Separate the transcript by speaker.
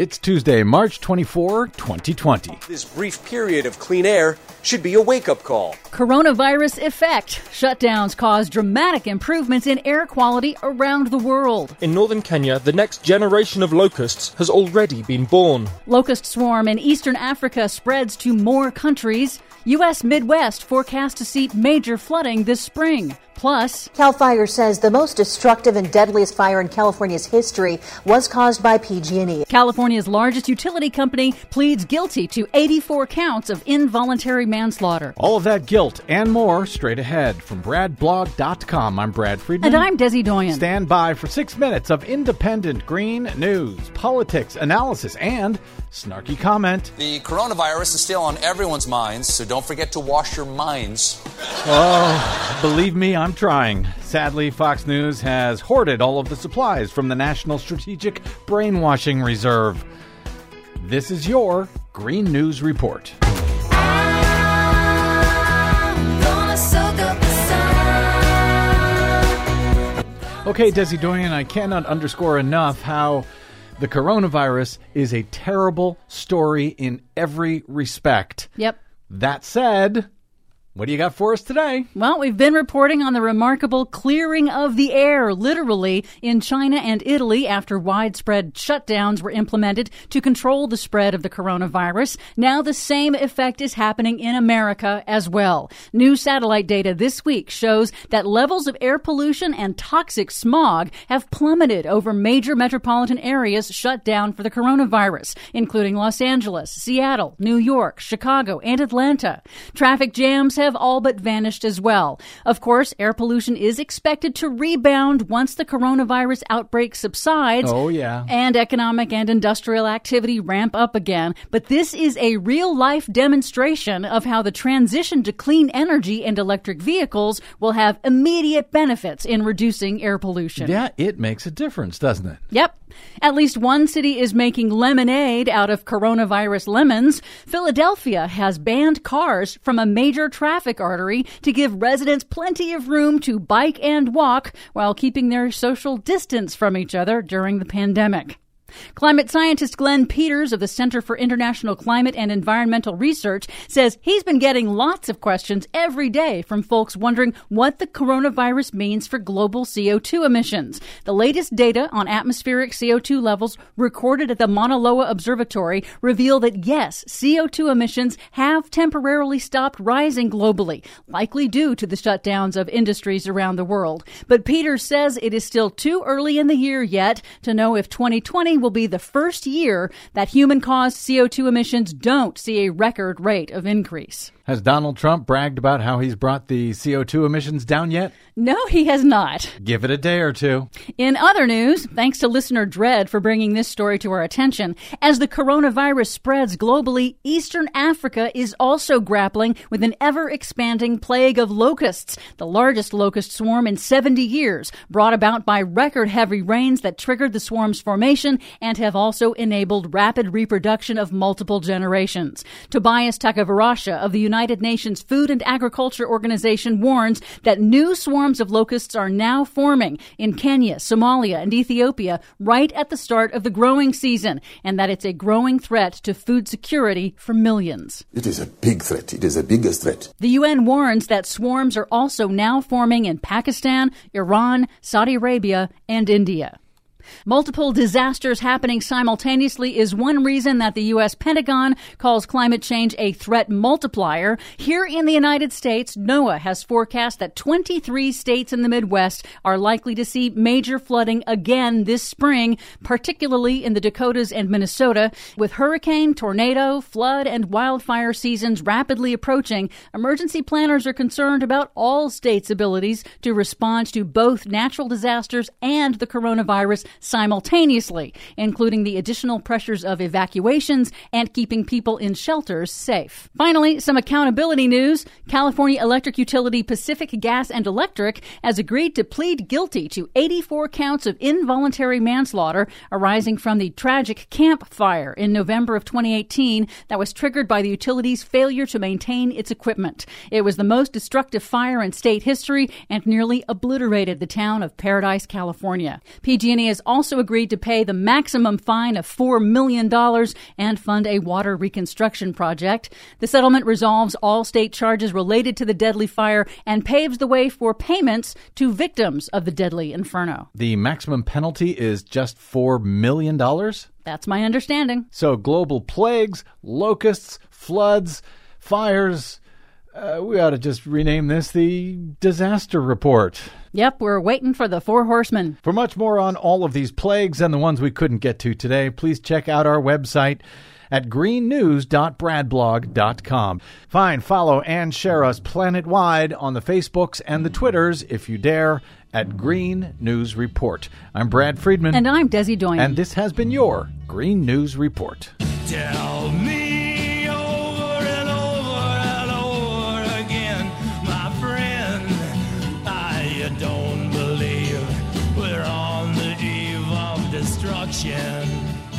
Speaker 1: It's Tuesday, March 24, 2020.
Speaker 2: This brief period of clean air should be a wake up call.
Speaker 3: Coronavirus effect. Shutdowns cause dramatic improvements in air quality around the world.
Speaker 4: In northern Kenya, the next generation of locusts has already been born.
Speaker 3: Locust swarm in eastern Africa spreads to more countries. U.S. Midwest forecast to see major flooding this spring. Plus,
Speaker 5: CAL FIRE says the most destructive and deadliest fire in California's history was caused by PG&E.
Speaker 3: California's largest utility company pleads guilty to 84 counts of involuntary manslaughter.
Speaker 1: All of that guilt and more straight ahead from BradBlog.com. I'm Brad Friedman.
Speaker 3: And I'm Desi Doyen.
Speaker 1: Stand by for six minutes of independent green news, politics, analysis, and snarky comment.
Speaker 6: The coronavirus is still on everyone's minds, so don't forget to wash your minds.
Speaker 1: Oh, believe me, I'm trying. Sadly, Fox News has hoarded all of the supplies from the National Strategic Brainwashing Reserve. This is your Green News Report. Okay, Desi Doyen, I cannot underscore enough how the coronavirus is a terrible story in every respect.
Speaker 3: Yep.
Speaker 1: That said, what do you got for us today?
Speaker 3: Well, we've been reporting on the remarkable clearing of the air, literally, in China and Italy after widespread shutdowns were implemented to control the spread of the coronavirus. Now the same effect is happening in America as well. New satellite data this week shows that levels of air pollution and toxic smog have plummeted over major metropolitan areas shut down for the coronavirus, including Los Angeles, Seattle, New York, Chicago, and Atlanta. Traffic jams have all but vanished as well. Of course, air pollution is expected to rebound once the coronavirus outbreak subsides.
Speaker 1: Oh, yeah.
Speaker 3: And economic and industrial activity ramp up again. But this is a real life demonstration of how the transition to clean energy and electric vehicles will have immediate benefits in reducing air pollution.
Speaker 1: Yeah, it makes a difference, doesn't it?
Speaker 3: Yep. At least one city is making lemonade out of coronavirus lemons. Philadelphia has banned cars from a major traffic artery to give residents plenty of room to bike and walk while keeping their social distance from each other during the pandemic. Climate scientist Glenn Peters of the Center for International Climate and Environmental Research says he's been getting lots of questions every day from folks wondering what the coronavirus means for global CO2 emissions. The latest data on atmospheric CO2 levels recorded at the Mauna Loa Observatory reveal that yes, CO2 emissions have temporarily stopped rising globally, likely due to the shutdowns of industries around the world. But Peters says it is still too early in the year yet to know if 2020 will be the first year that human caused CO2 emissions don't see a record rate of increase.
Speaker 1: Has Donald Trump bragged about how he's brought the CO2 emissions down yet?
Speaker 3: No, he has not.
Speaker 1: Give it a day or two.
Speaker 3: In other news, thanks to listener Dread for bringing this story to our attention, as the coronavirus spreads globally, Eastern Africa is also grappling with an ever expanding plague of locusts, the largest locust swarm in 70 years, brought about by record heavy rains that triggered the swarm's formation and have also enabled rapid reproduction of multiple generations. Tobias Takavarasha of the United United Nations Food and Agriculture Organization warns that new swarms of locusts are now forming in Kenya, Somalia, and Ethiopia right at the start of the growing season, and that it's a growing threat to food security for millions.
Speaker 7: It is a big threat. It is the biggest threat.
Speaker 3: The UN warns that swarms are also now forming in Pakistan, Iran, Saudi Arabia, and India. Multiple disasters happening simultaneously is one reason that the U.S. Pentagon calls climate change a threat multiplier. Here in the United States, NOAA has forecast that 23 states in the Midwest are likely to see major flooding again this spring, particularly in the Dakotas and Minnesota. With hurricane, tornado, flood, and wildfire seasons rapidly approaching, emergency planners are concerned about all states' abilities to respond to both natural disasters and the coronavirus simultaneously, including the additional pressures of evacuations and keeping people in shelters safe. Finally, some accountability news. California electric utility Pacific Gas and Electric has agreed to plead guilty to 84 counts of involuntary manslaughter arising from the tragic Camp Fire in November of 2018 that was triggered by the utility's failure to maintain its equipment. It was the most destructive fire in state history and nearly obliterated the town of Paradise, California. PG&E has has also agreed to pay the maximum fine of $4 million and fund a water reconstruction project. The settlement resolves all state charges related to the deadly fire and paves the way for payments to victims of the deadly inferno.
Speaker 1: The maximum penalty is just $4 million?
Speaker 3: That's my understanding.
Speaker 1: So, global plagues, locusts, floods, fires. Uh, we ought to just rename this the Disaster Report.
Speaker 3: Yep, we're waiting for the four horsemen.
Speaker 1: For much more on all of these plagues and the ones we couldn't get to today, please check out our website at greennews.bradblog.com. Find, follow, and share us planet-wide on the Facebooks and the Twitters, if you dare, at Green News Report. I'm Brad Friedman.
Speaker 3: And I'm Desi Doyen.
Speaker 1: And this has been your Green News Report.
Speaker 8: Tell me ocean